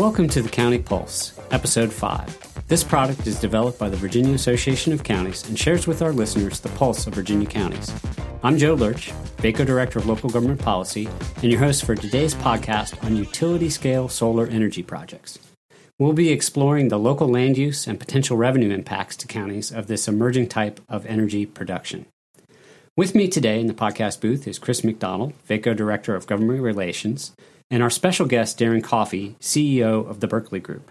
Welcome to the County Pulse, Episode 5. This product is developed by the Virginia Association of Counties and shares with our listeners the pulse of Virginia counties. I'm Joe Lerch, VACO Director of Local Government Policy, and your host for today's podcast on utility scale solar energy projects. We'll be exploring the local land use and potential revenue impacts to counties of this emerging type of energy production. With me today in the podcast booth is Chris McDonald, VACO Director of Government Relations, and our special guest, Darren Coffey, CEO of the Berkley Group.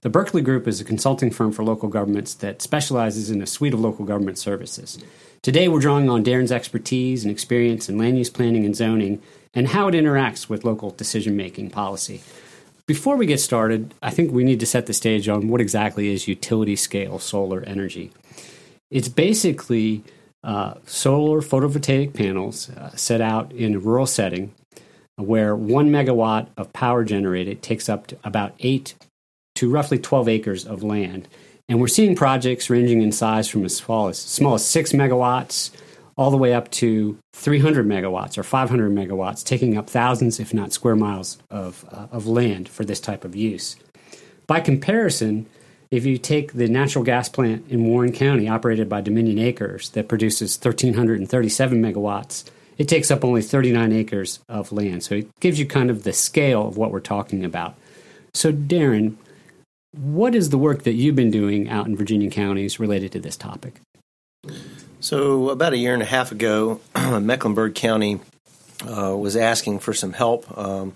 The Berkley Group is a consulting firm for local governments that specializes in a suite of local government services. Today, we're drawing on Darren's expertise and experience in land use planning and zoning and how it interacts with local decision making policy. Before we get started, I think we need to set the stage on what exactly is utility scale solar energy. It's basically uh, solar photovoltaic panels uh, set out in a rural setting where one megawatt of power generated takes up about eight to roughly 12 acres of land. And we're seeing projects ranging in size from as small as, small as six megawatts all the way up to 300 megawatts or 500 megawatts, taking up thousands, if not square miles, of, uh, of land for this type of use. By comparison, if you take the natural gas plant in Warren County, operated by Dominion Acres, that produces 1,337 megawatts, it takes up only 39 acres of land. So it gives you kind of the scale of what we're talking about. So, Darren, what is the work that you've been doing out in Virginia counties related to this topic? So, about a year and a half ago, Mecklenburg County uh, was asking for some help, um,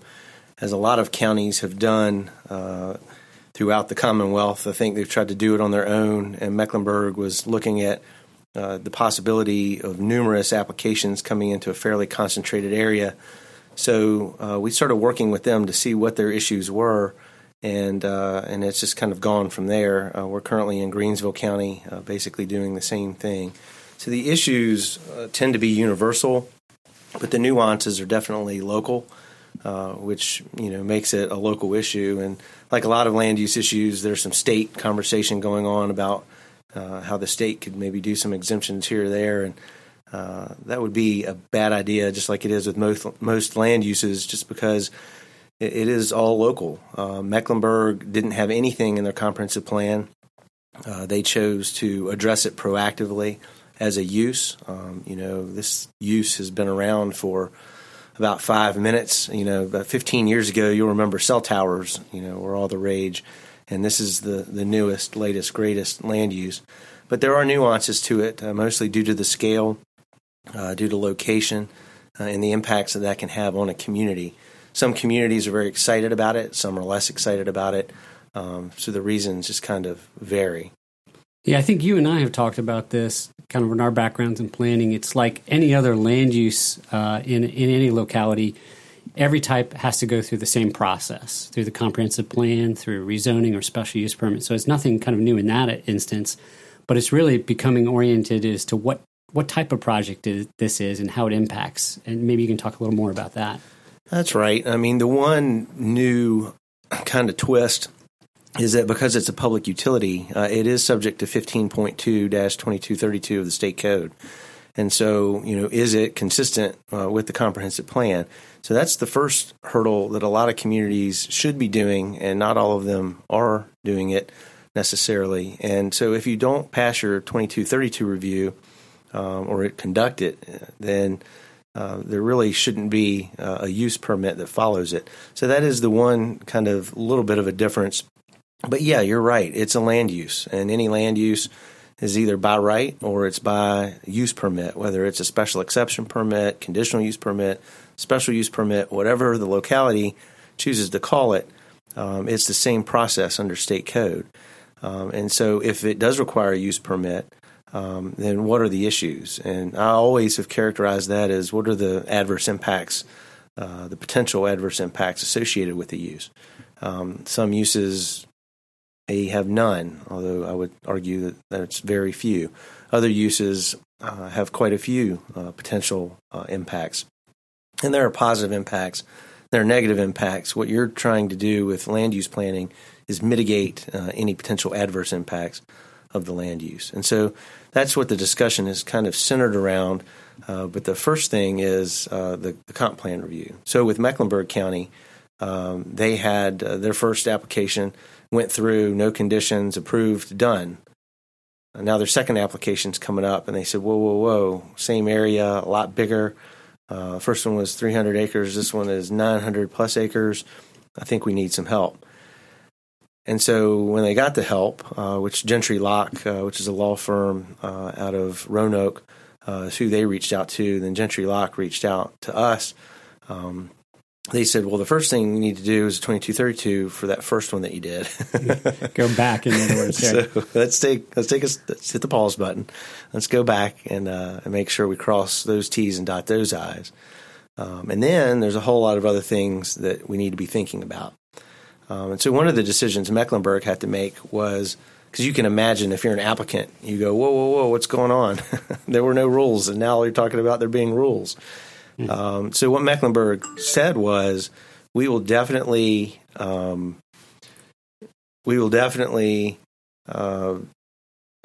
as a lot of counties have done uh, throughout the Commonwealth. I think they've tried to do it on their own, and Mecklenburg was looking at uh, the possibility of numerous applications coming into a fairly concentrated area. So uh, we started working with them to see what their issues were, and uh, and it's just kind of gone from there. Uh, we're currently in Greensville County, uh, basically doing the same thing. So the issues tend to be universal, but the nuances are definitely local. Which you know makes it a local issue. And like a lot of land use issues, there's some state conversation going on about uh, how the state could maybe do some exemptions here or there, and uh, that would be a bad idea, just like it is with most most land uses, just because it, it is all local. Uh, Mecklenburg didn't have anything in their comprehensive plan. Uh, they chose to address it proactively as a use. Um, you know, this use has been around for about five minutes. You know, about 15 years ago, you'll remember cell towers. You know, were all the rage and this is the, the newest, latest, greatest land use. But there are nuances to it, uh, mostly due to the scale, uh, due to location, uh, and the impacts that that can have on a community. Some communities are very excited about it, some are less excited about it. Um, so the reasons just kind of vary. Yeah, I think you and I have talked about this kind of in our backgrounds in planning. It's like any other land use uh, in in any locality every type has to go through the same process through the comprehensive plan, through rezoning or special use permit. So it's nothing kind of new in that instance, but it's really becoming oriented as to what what type of project this is and how it impacts. And maybe you can talk a little more about that. That's right. I mean, the one new kind of twist is that because it's a public utility, uh, it is subject to 15.2 2232 of the state code. And so, you know, is it consistent uh, with the comprehensive plan? So that's the first hurdle that a lot of communities should be doing, and not all of them are doing it necessarily. And so, if you don't pass your 2232 review um, or conduct it, then uh, there really shouldn't be uh, a use permit that follows it. So that is the one kind of little bit of a difference. But yeah, you're right. It's a land use, and any land use is either by right or it's by use permit, whether it's a special exception permit, conditional use permit, special use permit, whatever the locality chooses to call it. Um, it's the same process under state code. Um, and so if it does require a use permit, um, then what are the issues? And I always have characterized that as what are the adverse impacts, uh, the potential adverse impacts associated with the use. Um, some uses may have none, although I would argue that, that it's very few. Other uses uh, have quite a few uh, potential uh, impacts. And there are positive impacts, there are negative impacts. What you're trying to do with land use planning is mitigate uh, any potential adverse impacts of the land use. And so that's what the discussion is kind of centered around. Uh, but the first thing is uh, the, the, comp plan review. So with Mecklenburg County, um, they had uh, their first application went through, no conditions, approved, done. And now their second application's coming up, and they said, "Whoa, whoa, whoa! Same area, a lot bigger. Uh, first one was 300 acres. This one is 900 plus acres. I think we need some help." And so when they got the help, uh, which Gentry Locke, uh, which is a law firm uh, out of Roanoke, uh, who they reached out to, then Gentry Locke reached out to us. Um, they said, "Well, the first thing you need to do is 2232 for that first one that you did. go back in other words. so let's take let's take a let's hit the pause button. Let's go back and, uh, and make sure we cross those T's and dot those I's. Um, and then there's a whole lot of other things that we need to be thinking about. Um, and so one of the decisions Mecklenburg had to make was because you can imagine if you're an applicant, you go, whoa, whoa, whoa, what's going on? there were no rules, and now you're talking about there being rules. Mm-hmm. Um, so what Mecklenburg said was, we will definitely, um, we will definitely uh,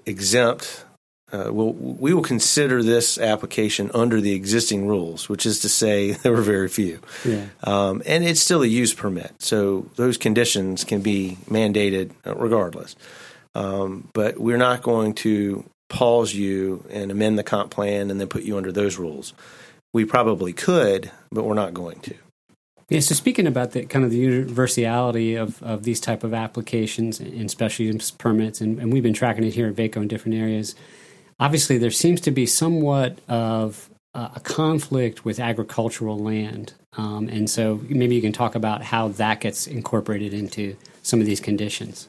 exempt. Uh, we'll, we will consider this application under the existing rules, which is to say there were very few. Yeah. Um, and it's still a use permit, so those conditions can be mandated regardless. Um, but we're not going to pause you and amend the comp plan and then put you under those rules. We probably could, but we're not going to. Yeah, so speaking about the kind of the universality of, of these type of applications and special use permits, and, and we've been tracking it here at VACO in different areas. Obviously, there seems to be somewhat of a conflict with agricultural land, um, and so maybe you can talk about how that gets incorporated into some of these conditions.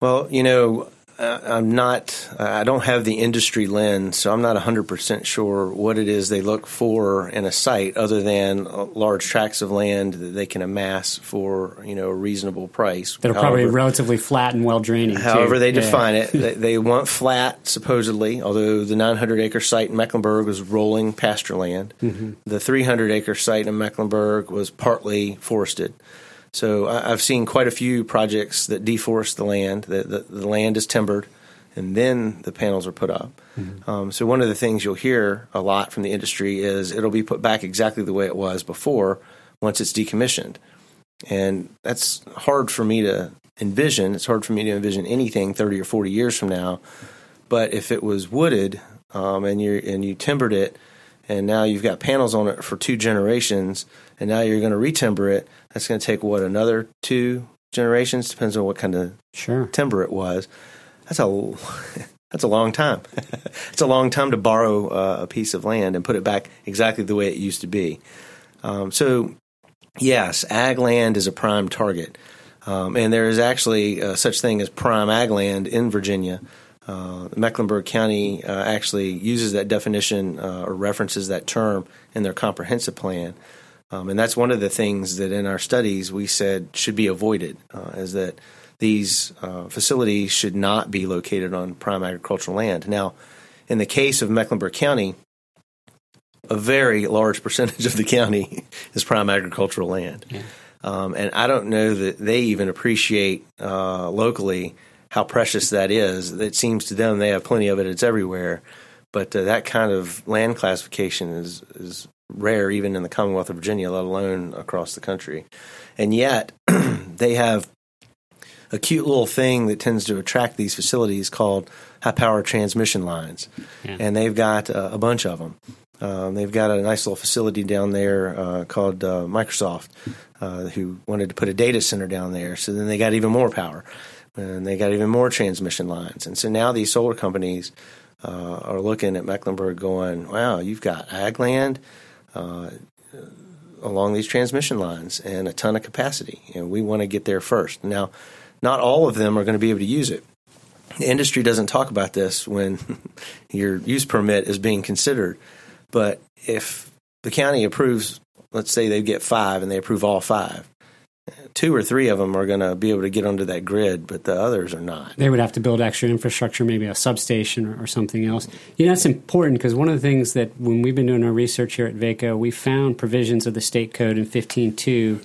Well, you know, I'm not, I don't have the industry lens, so I'm not 100% sure what it is they look for in a site other than large tracts of land that they can amass for, you know, a reasonable price. That are probably relatively flat and well draining. However, too. they define it. They, they, want flat, supposedly, although the 900 acre site in Mecklenburg was rolling pasture land. Mm-hmm. The 300 acre site in Mecklenburg was partly forested. So I, have seen quite a few projects that deforest the land. The, the, the, land is timbered, and then the panels are put up. Mm-hmm. Um, so one of the things you'll hear a lot from the industry is it'll be put back exactly the way it was before once it's decommissioned, and that's hard for me to envision. It's hard for me to envision anything 30 or 40 years from now. But if it was wooded um, and you and you timbered it, and now you've got panels on it for two generations, and now you're going to retimber it, that's going to take what another two generations depends on what kind of sure. timber it was. That's a that's a long time. it's a long time to borrow uh, a piece of land and put it back exactly the way it used to be. Um, so, yes, ag land is a prime target, um, and there is actually uh, such thing as prime ag land in Virginia. Uh, Mecklenburg County uh, actually uses that definition uh, or references that term in their comprehensive plan. Um, and that's one of the things that in our studies we said should be avoided uh, is that these uh, facilities should not be located on prime agricultural land. Now, in the case of Mecklenburg County, a very large percentage of the county is prime agricultural land. Yeah. Um, and I don't know that they even appreciate uh, locally how precious that is. It seems to them they have plenty of it, it's everywhere. But uh, that kind of land classification is, is rare even in the Commonwealth of Virginia, let alone across the country. And yet, they have a cute little thing that tends to attract these facilities called high power transmission lines. Yeah. And they've got uh, a bunch of them. Um, they've got a nice little facility down there uh, called uh, Microsoft, uh, who wanted to put a data center down there. So then they got even more power, and they got even more transmission lines. And so now these solar companies uh, are looking at Mecklenburg, going, "Wow, you've got ag land, uh, along these transmission lines and a ton of capacity. And we want to get there first. Now, not all of them are going to be able to use it. The industry doesn't talk about this when your use permit is being considered. But if the county approves, let's say they get five and they approve all five, two or three of them are going to be able to get onto that grid, but the others are not. They would have to build extra infrastructure, maybe a substation or, or something else. You know, that's important because one of the things that when we've been doing our research here at VACO, we found provisions of the state code in 15.2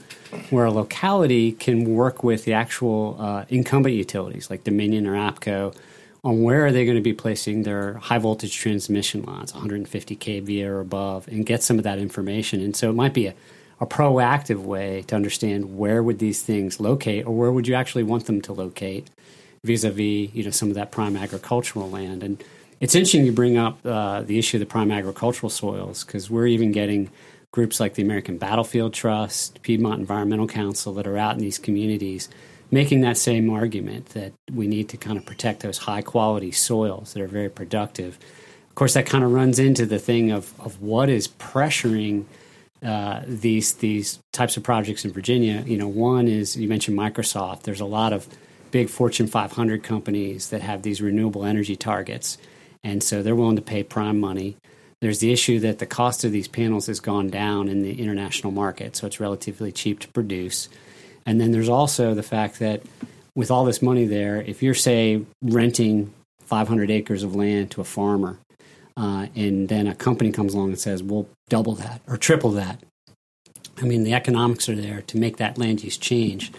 where a locality can work with the actual uh, incumbent utilities like Dominion or APCO on where are they going to be placing their high voltage transmission lines, 150 kV or above, and get some of that information. And so it might be a a proactive way to understand where would these things locate or where would you actually want them to locate vis-a-vis you know some of that prime agricultural land and it's interesting you bring up uh, the issue of the prime agricultural soils because we're even getting groups like the American Battlefield Trust, Piedmont Environmental Council that are out in these communities making that same argument that we need to kind of protect those high quality soils that are very productive. Of course, that kind of runs into the thing of, of what is pressuring uh, these these types of projects in Virginia. You know, one is you mentioned Microsoft. There's a lot of big Fortune 500 companies that have these renewable energy targets, and so they're willing to pay prime money. There's the issue that the cost of these panels has gone down in the international market, so it's relatively cheap to produce. And then there's also the fact that with all this money there, if you're, say, renting 500 acres of land to a farmer, uh, and then a company comes along and says, we'll double that or triple that. I mean, the economics are there to make that land use change.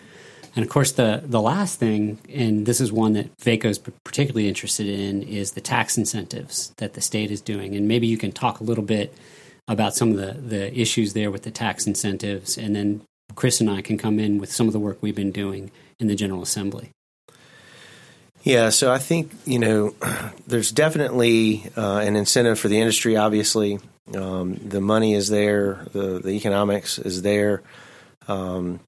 And of course, the, the last thing, and this is one that VACO is particularly interested in, is the tax incentives that the state is doing. And maybe you can talk a little bit about some of the, the issues there with the tax incentives, and then Chris and I can come in with some of the work we've been doing in the General Assembly. Yeah, so I think you know there's definitely uh, an incentive for the industry. Obviously, um, the money is there, the the economics is there. Um,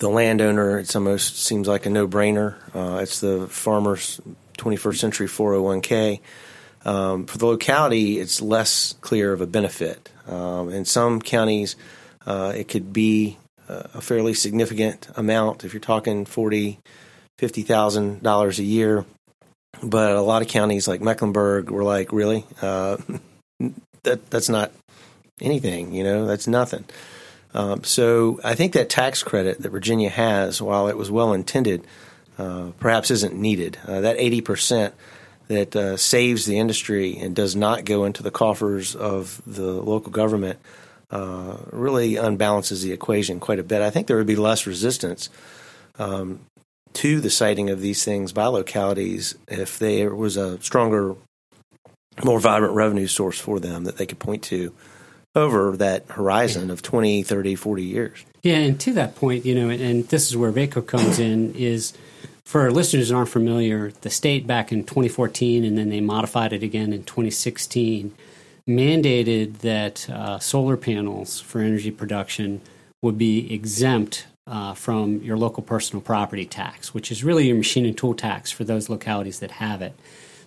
the landowner, it's almost seems like a no brainer. Uh, it's the farmer's 21st century 401k. Um, for the locality, it's less clear of a benefit. Um, in some counties, uh, it could be a fairly significant amount if you're talking forty, fifty thousand dollars a year. But a lot of counties like Mecklenburg were like, really, uh, that that's not anything. You know, that's nothing. Um, so I think that tax credit that Virginia has, while it was well intended, uh, perhaps isn't needed. Uh, that eighty percent that uh, saves the industry and does not go into the coffers of the local government uh, really unbalances the equation quite a bit. I think there would be less resistance um, to the siting of these things by localities if there was a stronger, more vibrant revenue source for them that they could point to over that horizon of 20, 30, 40 years. Yeah, and to that point, you know, and, this is where VACO comes in, is for listeners who aren't familiar, the state back in 2014 and then they modified it again in 2016 mandated that uh, solar panels for energy production would be exempt uh, from your local personal property tax, which is really your machine and tool tax for those localities that have it.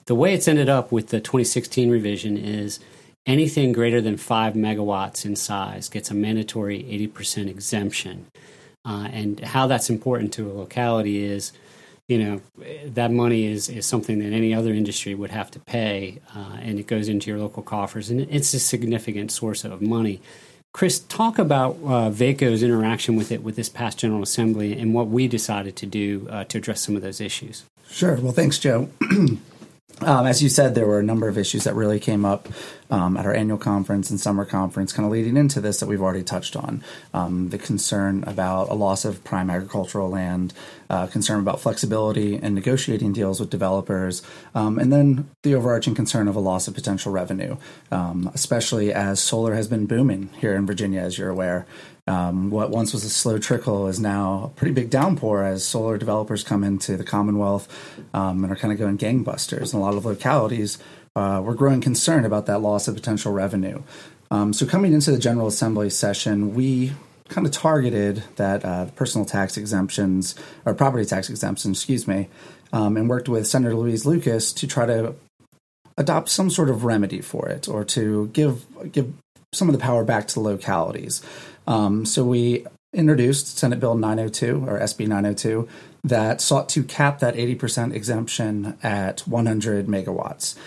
The way it's ended up with the 2016 revision is anything greater than 5 megawatts in size gets a mandatory 80% exemption. Uh, and how that's important to a locality is you know that money is is something that any other industry would have to pay, uh, and it goes into your local coffers, and it's a significant source of money. Chris, talk about uh, VACO's interaction with it with this past General Assembly and what we decided to do uh, to address some of those issues. Sure. Well, thanks, Joe. Um, as you said, there were a number of issues that really came up um, at our annual conference and summer conference, kind of leading into this that we've already touched on. Um, the concern about a loss of prime agricultural land, uh, concern about flexibility and negotiating deals with developers, um, and then the overarching concern of a loss of potential revenue, um, especially as solar has been booming here in Virginia, as you're aware. Um, what once was a slow trickle is now a pretty big downpour as solar developers come into the Commonwealth um, and are kind of going gangbusters. In a lot of localities, uh, we're growing concerned about that loss of potential revenue. Um, so, coming into the General Assembly session, we kind of targeted that uh, personal tax exemptions or property tax exemptions, excuse me, um, and worked with Senator Louise Lucas to try to adopt some sort of remedy for it or to give give some of the power back to the localities. Um, so we introduced Senate Bill 902 or SB 902 that sought to cap that 80% exemption at 100 megawatts.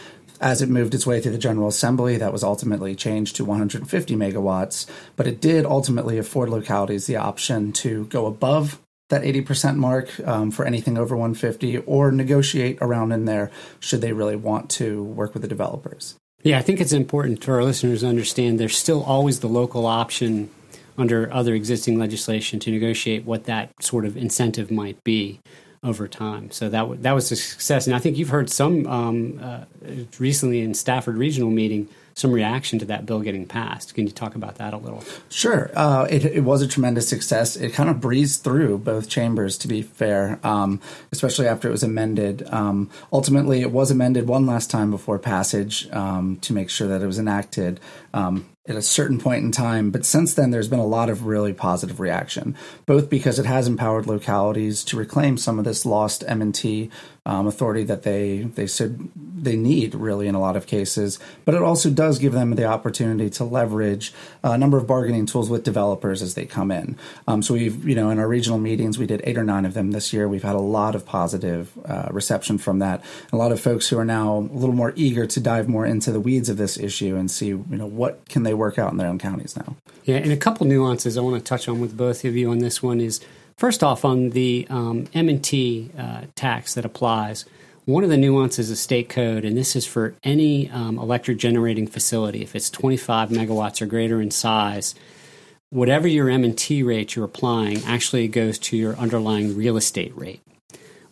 As it moved its way through the General Assembly, that was ultimately changed to 150 megawatts, but it did ultimately afford localities the option to go above that 80% mark um, for anything over 150 or negotiate around in there should they really want to work with the developers. Yeah, I think it's important for our listeners to understand there's still always the local option under other existing legislation to negotiate what that sort of incentive might be over time. So that w- that was a success, and I think you've heard some um, uh, recently in Stafford Regional meeting some reaction to that bill getting passed. Can you talk about that a little? Sure. Uh, it, it, was a tremendous success. It kind of breezed through both chambers, to be fair, um, especially after it was amended. Um, ultimately, it was amended one last time before passage um, to make sure that it was enacted. At a certain point in time. But since then, there's been a lot of really positive reaction, both because it has empowered localities to reclaim some of this lost M&T um, authority that they they said they need really in a lot of cases. But it also does give them the opportunity to leverage a number of bargaining tools with developers as they come in. Um, so we've you know in our regional meetings we did eight or nine of them this year. We've had a lot of positive uh, reception from that. A lot of folks who are now a little more eager to dive more into the weeds of this issue and see you know what can they work out in their own counties now. Yeah, and a couple nuances I want to touch on with both of you on this one is First off, on the um, M&T uh, tax that applies, one of the nuances of state code, and this is for any um, electric generating facility, if it's 25 megawatts or greater in size, whatever your M&T rate you're applying actually goes to your underlying real estate rate,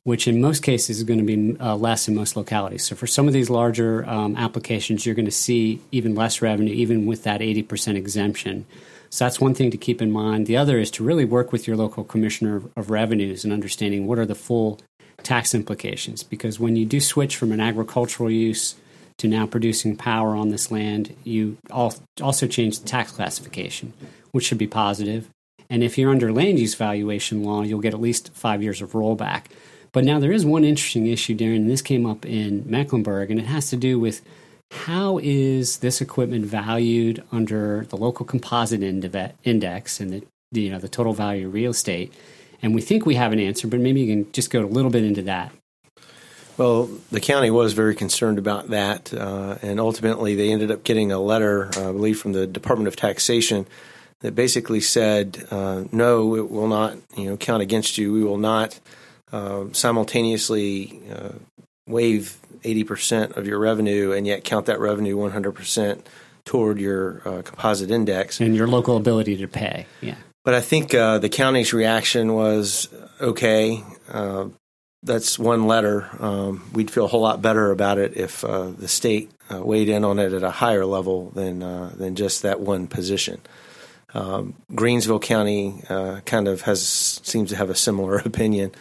which in most cases is going to be uh, less in most localities. So for some of these larger um, applications, you're going to see even less revenue, even with that 80% exemption. So that's one thing to keep in mind. The other is to really work with your local commissioner of revenues and understanding what are the full tax implications. Because when you do switch from an agricultural use to now producing power on this land, you also change the tax classification, which should be positive. And if you're under land use valuation law, you'll get at least five years of rollback. But now there is one interesting issue, Darren, and this came up in Mecklenburg, and it has to do with how is this equipment valued under the local composite index and the you know the total value of real estate? And we think we have an answer, but maybe you can just go a little bit into that. Well, the county was very concerned about that, uh, and ultimately they ended up getting a letter, uh, I believe, from the Department of Taxation that basically said, uh, "No, it will not, you know, count against you. We will not uh, simultaneously uh, waive 80% of your revenue and yet count that revenue 100% toward your uh, composite index. And your local ability to pay. Yeah. But I think uh, the county's reaction was okay. Uh, that's one letter. Um, we'd feel a whole lot better about it if uh, the state uh, weighed in on it at a higher level than uh, than just that one position. Um, Greensville County kind of has seems to have a similar opinion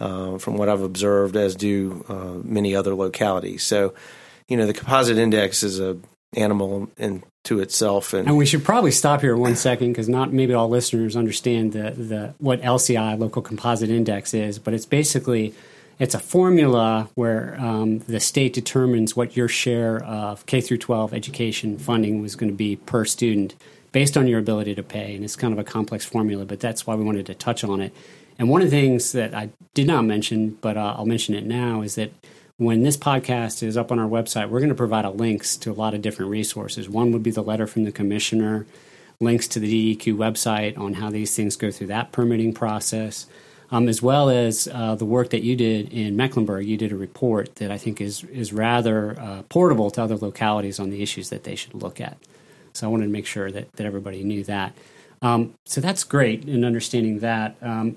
uh, from what I've observed, as do uh, many other localities. So, you know, the composite index is a animal into itself, and, and we should probably stop here one second because not maybe all listeners understand the the what LCI local composite index is, but it's basically it's a formula where um, the state determines what your share of K through 12 education funding was going to be per student based on your ability to pay, and it's kind of a complex formula, but that's why we wanted to touch on it. And one of the things that I did not mention, but uh, I'll mention it now, is that when this podcast is up on our website, we're going to provide a links to a lot of different resources. One would be the letter from the commissioner, links to the DEQ website on how these things go through that permitting process, um, as well as uh, the work that you did in Mecklenburg. You did a report that I think is is rather uh, portable to other localities on the issues that they should look at. So I wanted to make sure that, that everybody knew that. Um, so that's great in understanding that. Um,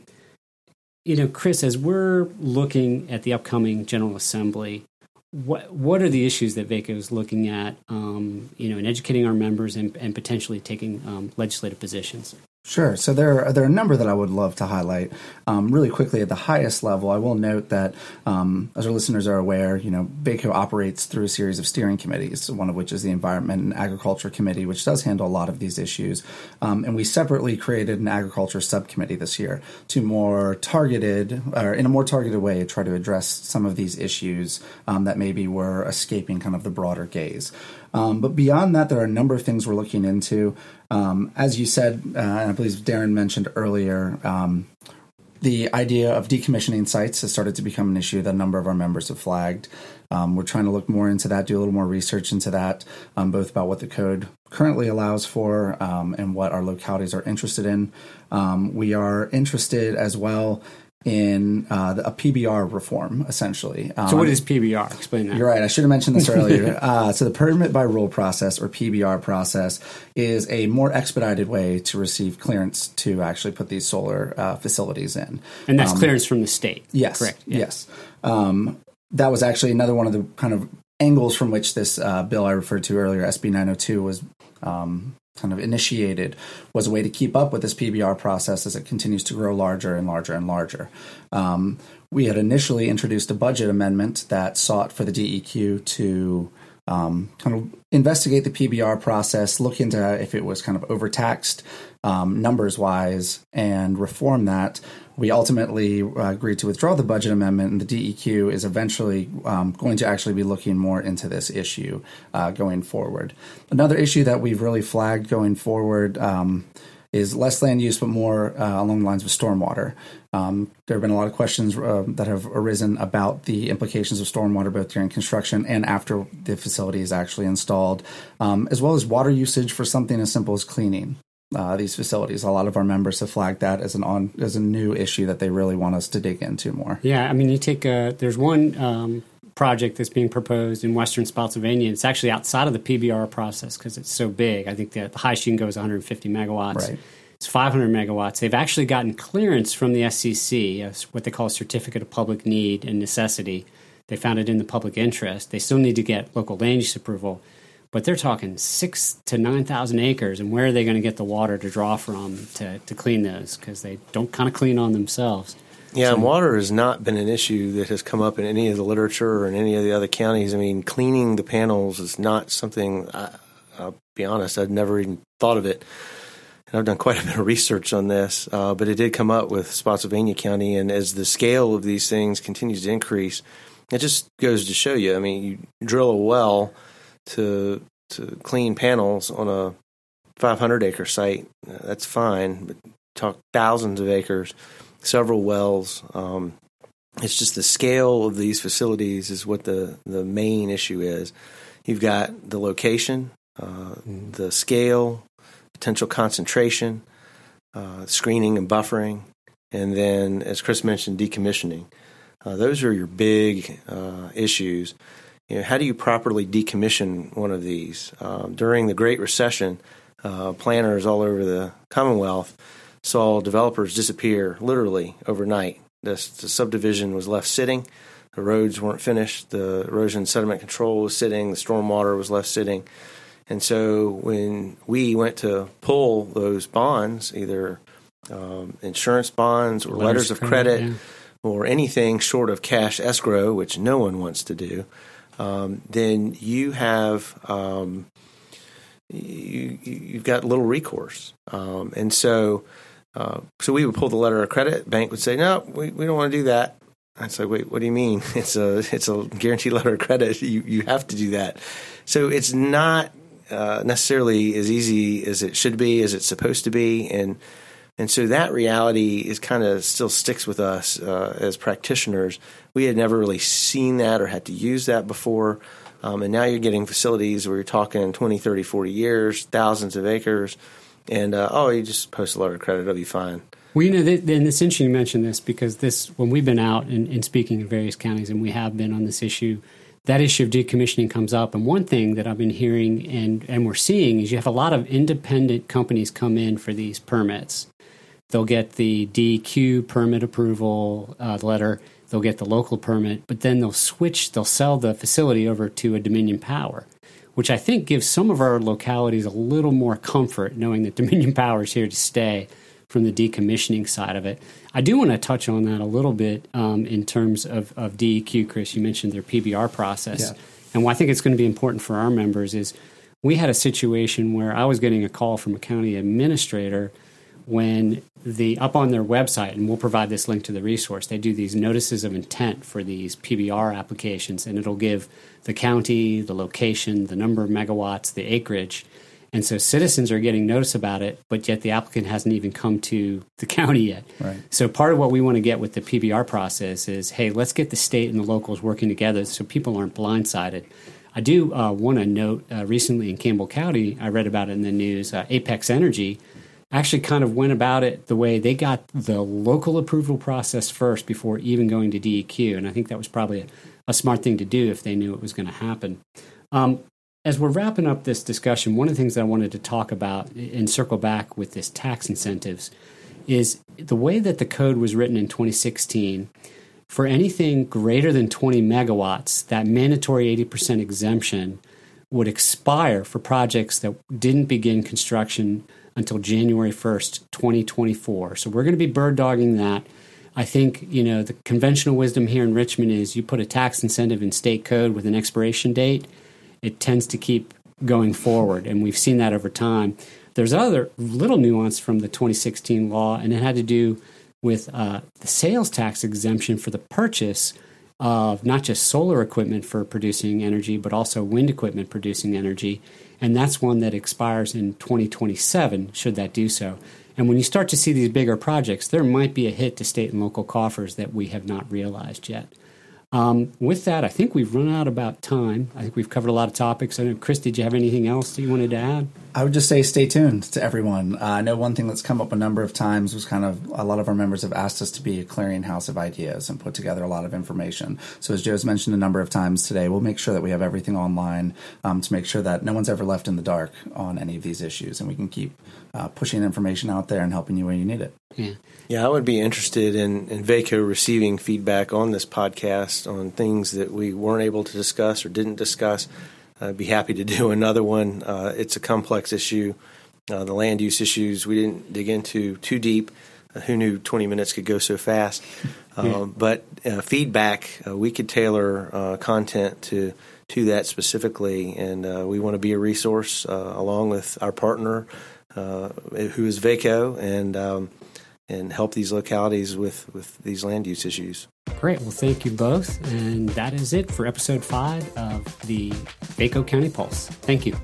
you know, Chris, as we're looking at the upcoming General Assembly, what what are the issues that VACO is looking at, um, you know, in educating our members and, and potentially taking um, legislative positions? Sure. So there are, there are a number that I would love to highlight. Um, really quickly, at the highest level, I will note that, um, as our listeners are aware, you know, VACO operates through a series of steering committees, one of which is the Environment and Agriculture Committee, which does handle a lot of these issues. Um, and we separately created an agriculture subcommittee this year to more targeted, or in a more targeted way, try to address some of these issues um, that maybe were escaping kind of the broader gaze. Um, but beyond that, there are a number of things we're looking into. Um, as you said, uh, and I believe Darren mentioned earlier, um, the idea of decommissioning sites has started to become an issue that a number of our members have flagged. Um, we're trying to look more into that, do a little more research into that, um, both about what the code currently allows for um, and what our localities are interested in. Um, we are interested as well in uh, a PBR reform, essentially. Um, so, what is PBR? Explain that. You're right. I should have mentioned this earlier. uh, so, the permit by rule process, or PBR process, is a more expedited way to receive clearance to actually put these solar uh, facilities in. And that's um, clearance from the state. Yes. Correct. Yeah. Yes. Um, that was actually another one of the kind of angles from which this uh, bill I referred to earlier, SB 902, was um, kind of initiated was a way to keep up with this PBR process as it continues to grow larger and larger and larger. Um, we had initially introduced a budget amendment that sought for the DEQ to um, kind of investigate the PBR process, look into if it was kind of overtaxed um, numbers wise, and reform that. We ultimately uh, agreed to withdraw the budget amendment, and the DEQ is eventually um, going to actually be looking more into this issue uh, going forward. Another issue that we've really flagged going forward um, is less land use, but more uh, along the lines of stormwater. Um, there have been a lot of questions uh, that have arisen about the implications of stormwater both during construction and after the facility is actually installed, um, as well as water usage for something as simple as cleaning. Uh, these facilities. A lot of our members have flagged that as an on as a new issue that they really want us to dig into more. Yeah, I mean, you take a, there's one um, project that's being proposed in Western Spotsylvania. It's actually outside of the PBR process because it's so big. I think the highest you can go is 150 megawatts. Right. It's 500 megawatts. They've actually gotten clearance from the SCC, what they call a certificate of public need and necessity. They found it in the public interest. They still need to get local land use approval, but they're talking six to 9,000 acres. And where are they going to get the water to draw from to, to clean those? Because they don't kind of clean on themselves. Yeah, so, and water has not been an issue that has come up in any of the literature or in any of the other counties. I mean, cleaning the panels is not something, I, will be honest, I'd never even thought of it and I've done quite a bit of research on this, uh, but it did come up with Spotsylvania County. And as the scale of these things continues to increase, it just goes to show you. I mean, you drill a well to to clean panels on a 500 acre site, uh, that's fine. But talk thousands of acres, several wells. Um, it's just the scale of these facilities is what the the main issue is. You've got the location, uh, mm-hmm. the scale, potential concentration, uh, screening and buffering, and then, as Chris mentioned, decommissioning. Uh, those are your big uh, issues. You know, how do you properly decommission one of these? Um, during the Great Recession, uh, planners all over the Commonwealth saw developers disappear literally overnight. This, the subdivision was left sitting. The roads weren't finished. The erosion sediment control was sitting. The stormwater was left sitting. And so when we went to pull those bonds, either um, insurance bonds or letters, letters of credit, yeah. or anything short of cash escrow, which no one wants to do, um, then you have um, you, you've got little recourse. Um, and so uh, so we would pull the letter of credit. Bank would say, "No, we, we don't want to do that." I say, "Wait, what do you mean? It's a it's a guaranteed letter of credit. You you have to do that." So it's not uh, necessarily as easy as it should be, as it's supposed to be, and and so that reality is kind of still sticks with us uh, as practitioners. We had never really seen that or had to use that before. Um, and now you're getting facilities where you're talking 20, 30, 40 years, thousands of acres, and uh, oh, you just post a letter of credit, it'll be fine. Well, you know, and it's interesting you mention this because this, when we've been out and, and speaking in various counties, and we have been on this issue, that issue of decommissioning comes up. And one thing that I've been hearing and, and we're seeing is you have a lot of independent companies come in for these permits. They'll get the DEQ permit approval uh, letter, they'll get the local permit, but then they'll switch, they'll sell the facility over to a Dominion Power, which I think gives some of our localities a little more comfort knowing that Dominion Power is here to stay from the decommissioning side of it. I do want to touch on that a little bit um, in terms of, of DEQ, Chris. You mentioned their PBR process. Yeah. And what I think it's going to be important for our members is we had a situation where I was getting a call from a county administrator when the up on their website, and we'll provide this link to the resource, they do these notices of intent for these PBR applications, and it'll give the county, the location, the number of megawatts, the acreage. And so citizens are getting notice about it, but yet the applicant hasn't even come to the county yet. Right. So part of what we want to get with the PBR process is, hey, let's get the state and the locals working together so people aren't blindsided. I do uh, want to note uh, recently in Campbell County, I read about it in the news. Uh, Apex Energy actually kind of went about it the way they got the local approval process first before even going to DEQ, and I think that was probably a, a smart thing to do if they knew it was going to happen. Um, as we're wrapping up this discussion, one of the things that I wanted to talk about and circle back with this tax incentives is the way that the code was written in 2016. for anything greater than 20 megawatts, that mandatory 80% exemption would expire for projects that didn't begin construction until January 1st, 2024. So we're going to be bird dogging that. I think, you know, the conventional wisdom here in Richmond is you put a tax incentive in state code with an expiration date, it tends to keep going forward. And we've seen that over time. There's other little nuance from the 2016 law, and it had to do with uh, the sales tax exemption for the purchase of not just solar equipment for producing energy, but also wind equipment producing energy. And that's one that expires in 2027, should that do so. And when you start to see these bigger projects, there might be a hit to state and local coffers that we have not realized yet. Um, with that, I think we've run out about time. I think we've covered a lot of topics. I know, Chris, did you have anything else that you wanted to add? I would just say stay tuned to everyone. Uh, I know one thing that's come up a number of times was kind of a lot of our members have asked us to be a clearinghouse of ideas and put together a lot of information. So, as Joe's mentioned a number of times today, we'll make sure that we have everything online um, to make sure that no one's ever left in the dark on any of these issues and we can keep uh, pushing information out there and helping you when you need it. Yeah. Yeah, I would be interested in, in VACO receiving feedback on this podcast on things that we weren't able to discuss or didn't discuss. I'd be happy to do another one. Uh, it's a complex issue. Uh, the land use issues we didn't dig into too deep. Uh, who knew 20 minutes could go so fast? Yeah. Um, but uh, feedback, uh, we could tailor uh, content to to that specifically, and we want to be a resource along with our partner, who is VACO, and um, and help these localities with, with these land use issues. Great. Well, thank you both. And that is it for episode five of the VACO County Pulse. Thank you.